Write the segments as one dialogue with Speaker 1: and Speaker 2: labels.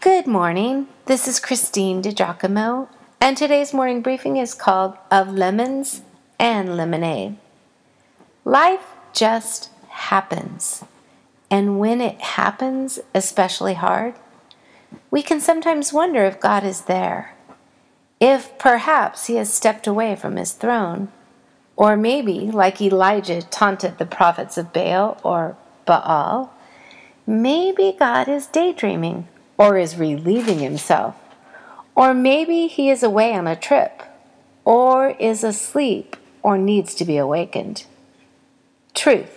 Speaker 1: Good morning. This is Christine DiGiacomo, and today's morning briefing is called Of Lemons and Lemonade. Life just happens, and when it happens, especially hard, we can sometimes wonder if God is there, if perhaps He has stepped away from His throne, or maybe, like Elijah taunted the prophets of Baal or Baal, maybe God is daydreaming or is relieving himself. Or maybe he is away on a trip, or is asleep, or needs to be awakened. Truth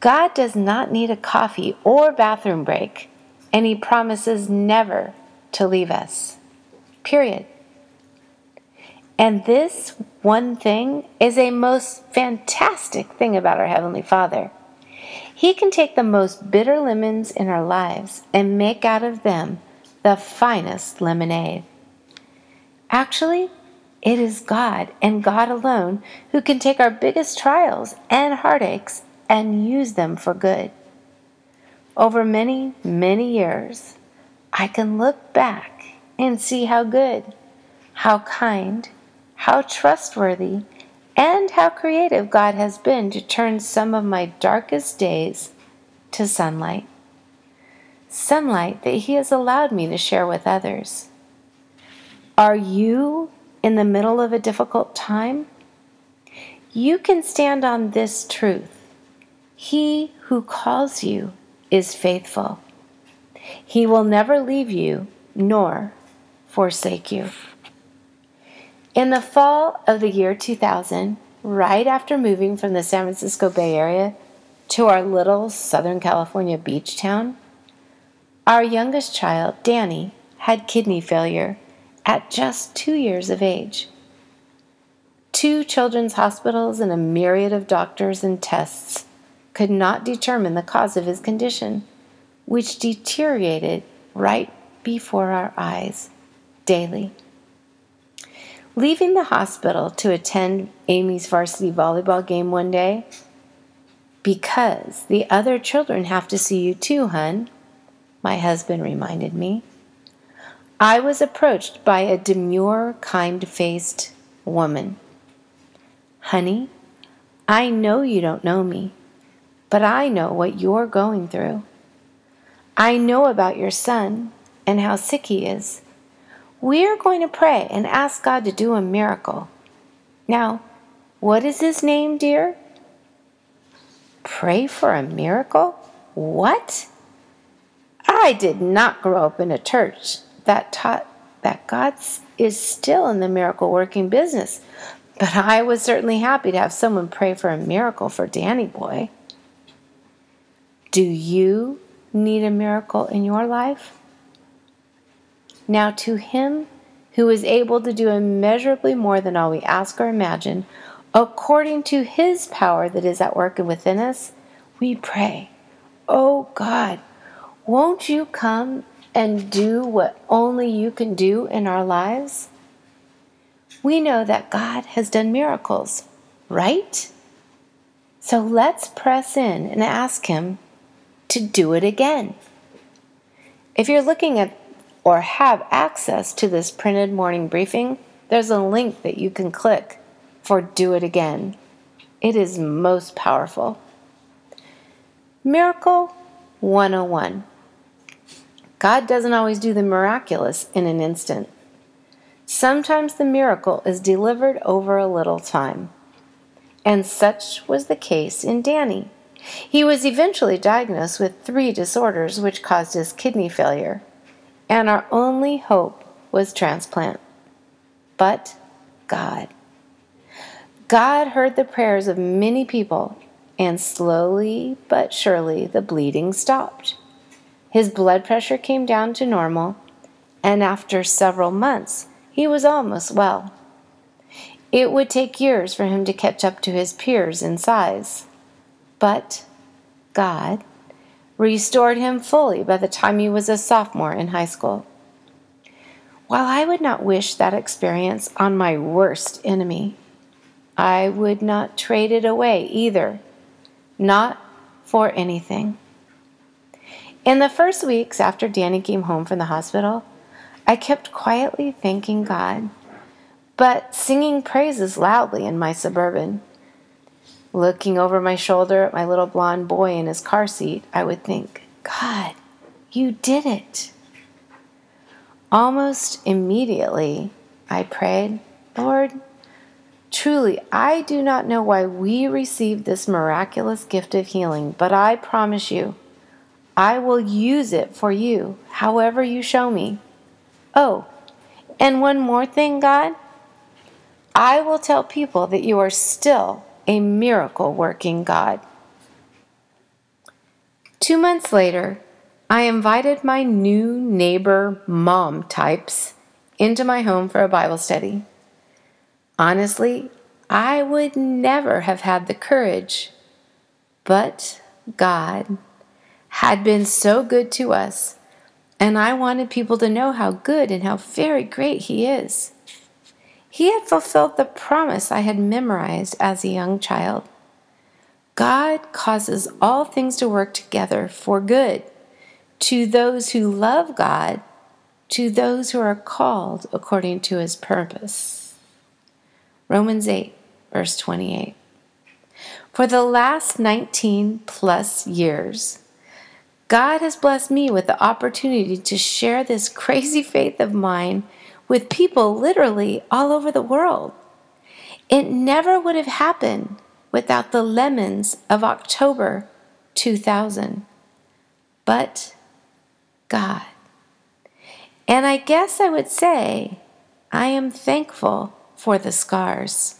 Speaker 1: God does not need a coffee or bathroom break, and he promises never to leave us. Period. And this one thing is a most fantastic thing about our Heavenly Father. He can take the most bitter lemons in our lives and make out of them the finest lemonade. Actually, it is God and God alone who can take our biggest trials and heartaches and use them for good. Over many, many years, I can look back and see how good, how kind, how trustworthy, and how creative God has been to turn some of my darkest days to sunlight. Sunlight that He has allowed me to share with others. Are you in the middle of a difficult time? You can stand on this truth He who calls you is faithful. He will never leave you nor forsake you. In the fall of the year 2000, right after moving from the San Francisco Bay Area to our little Southern California beach town, our youngest child, Danny, had kidney failure at just two years of age. Two children's hospitals and a myriad of doctors and tests could not determine the cause of his condition, which deteriorated right before our eyes daily. Leaving the hospital to attend Amy's varsity volleyball game one day, because the other children have to see you too, hun, my husband reminded me. I was approached by a demure, kind faced woman. Honey, I know you don't know me, but I know what you're going through. I know about your son and how sick he is. We're going to pray and ask God to do a miracle. Now, what is his name, dear? Pray for a miracle? What? I did not grow up in a church that taught that God is still in the miracle working business, but I was certainly happy to have someone pray for a miracle for Danny Boy. Do you need a miracle in your life? Now, to him who is able to do immeasurably more than all we ask or imagine, according to his power that is at work within us, we pray, Oh God, won't you come and do what only you can do in our lives? We know that God has done miracles, right? So let's press in and ask Him to do it again. If you're looking at or have access to this printed morning briefing, there's a link that you can click for Do It Again. It is most powerful. Miracle 101 God doesn't always do the miraculous in an instant. Sometimes the miracle is delivered over a little time. And such was the case in Danny. He was eventually diagnosed with three disorders which caused his kidney failure and our only hope was transplant. But God. God heard the prayers of many people, and slowly but surely the bleeding stopped. His blood pressure came down to normal, and after several months, he was almost well. It would take years for him to catch up to his peers in size. But God restored him fully by the time he was a sophomore in high school. While I would not wish that experience on my worst enemy, I would not trade it away either, not for anything. In the first weeks after Danny came home from the hospital, I kept quietly thanking God, but singing praises loudly in my suburban. Looking over my shoulder at my little blond boy in his car seat, I would think, God, you did it. Almost immediately, I prayed, Lord, truly, I do not know why we received this miraculous gift of healing, but I promise you, I will use it for you, however you show me. Oh, and one more thing, God. I will tell people that you are still a miracle working God. Two months later, I invited my new neighbor mom types into my home for a Bible study. Honestly, I would never have had the courage, but God had been so good to us, and I wanted people to know how good and how very great He is. He had fulfilled the promise I had memorized as a young child. God causes all things to work together for good to those who love God, to those who are called according to his purpose. Romans 8, verse 28. For the last 19 plus years, God has blessed me with the opportunity to share this crazy faith of mine with people literally all over the world. It never would have happened without the lemons of October 2000. But God. And I guess I would say I am thankful for the scars.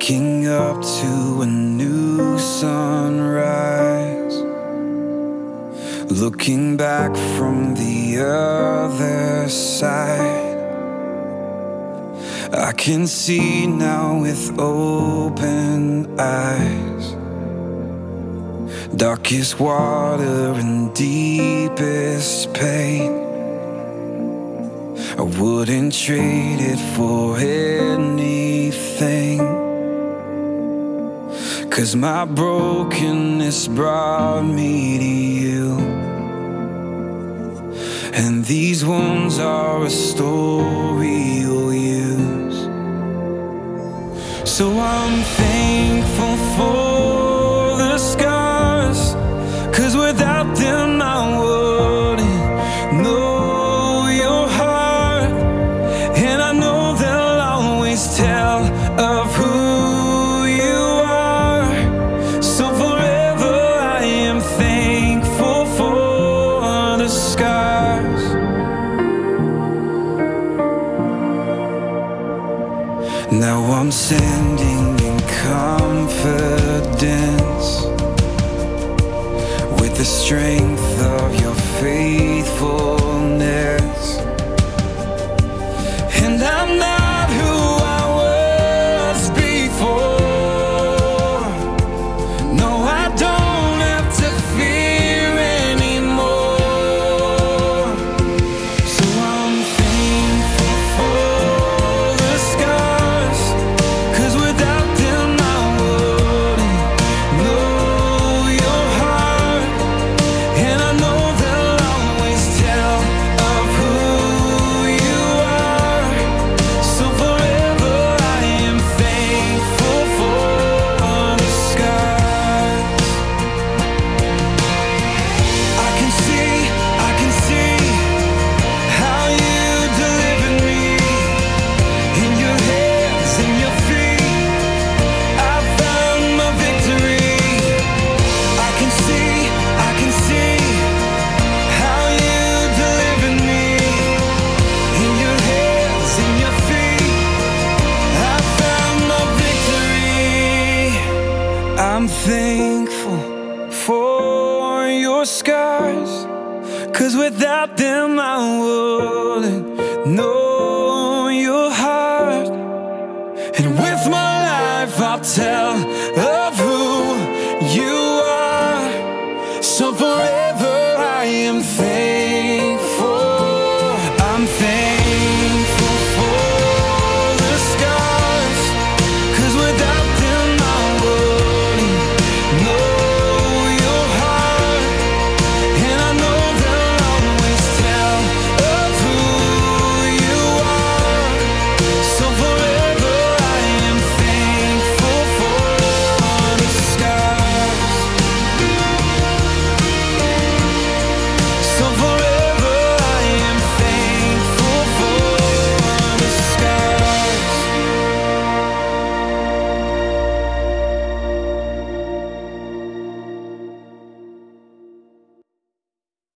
Speaker 2: Waking up to a new sunrise. Looking back from the other side. I can see now with open eyes. Darkest water and deepest pain. I wouldn't trade it for anything Cause my brokenness brought me to you. And these wounds are a story you'll use. So I'm thankful for confidence with the strength of your faithfulness, scars. Cause without them I wouldn't know your heart. And with my life I'll tell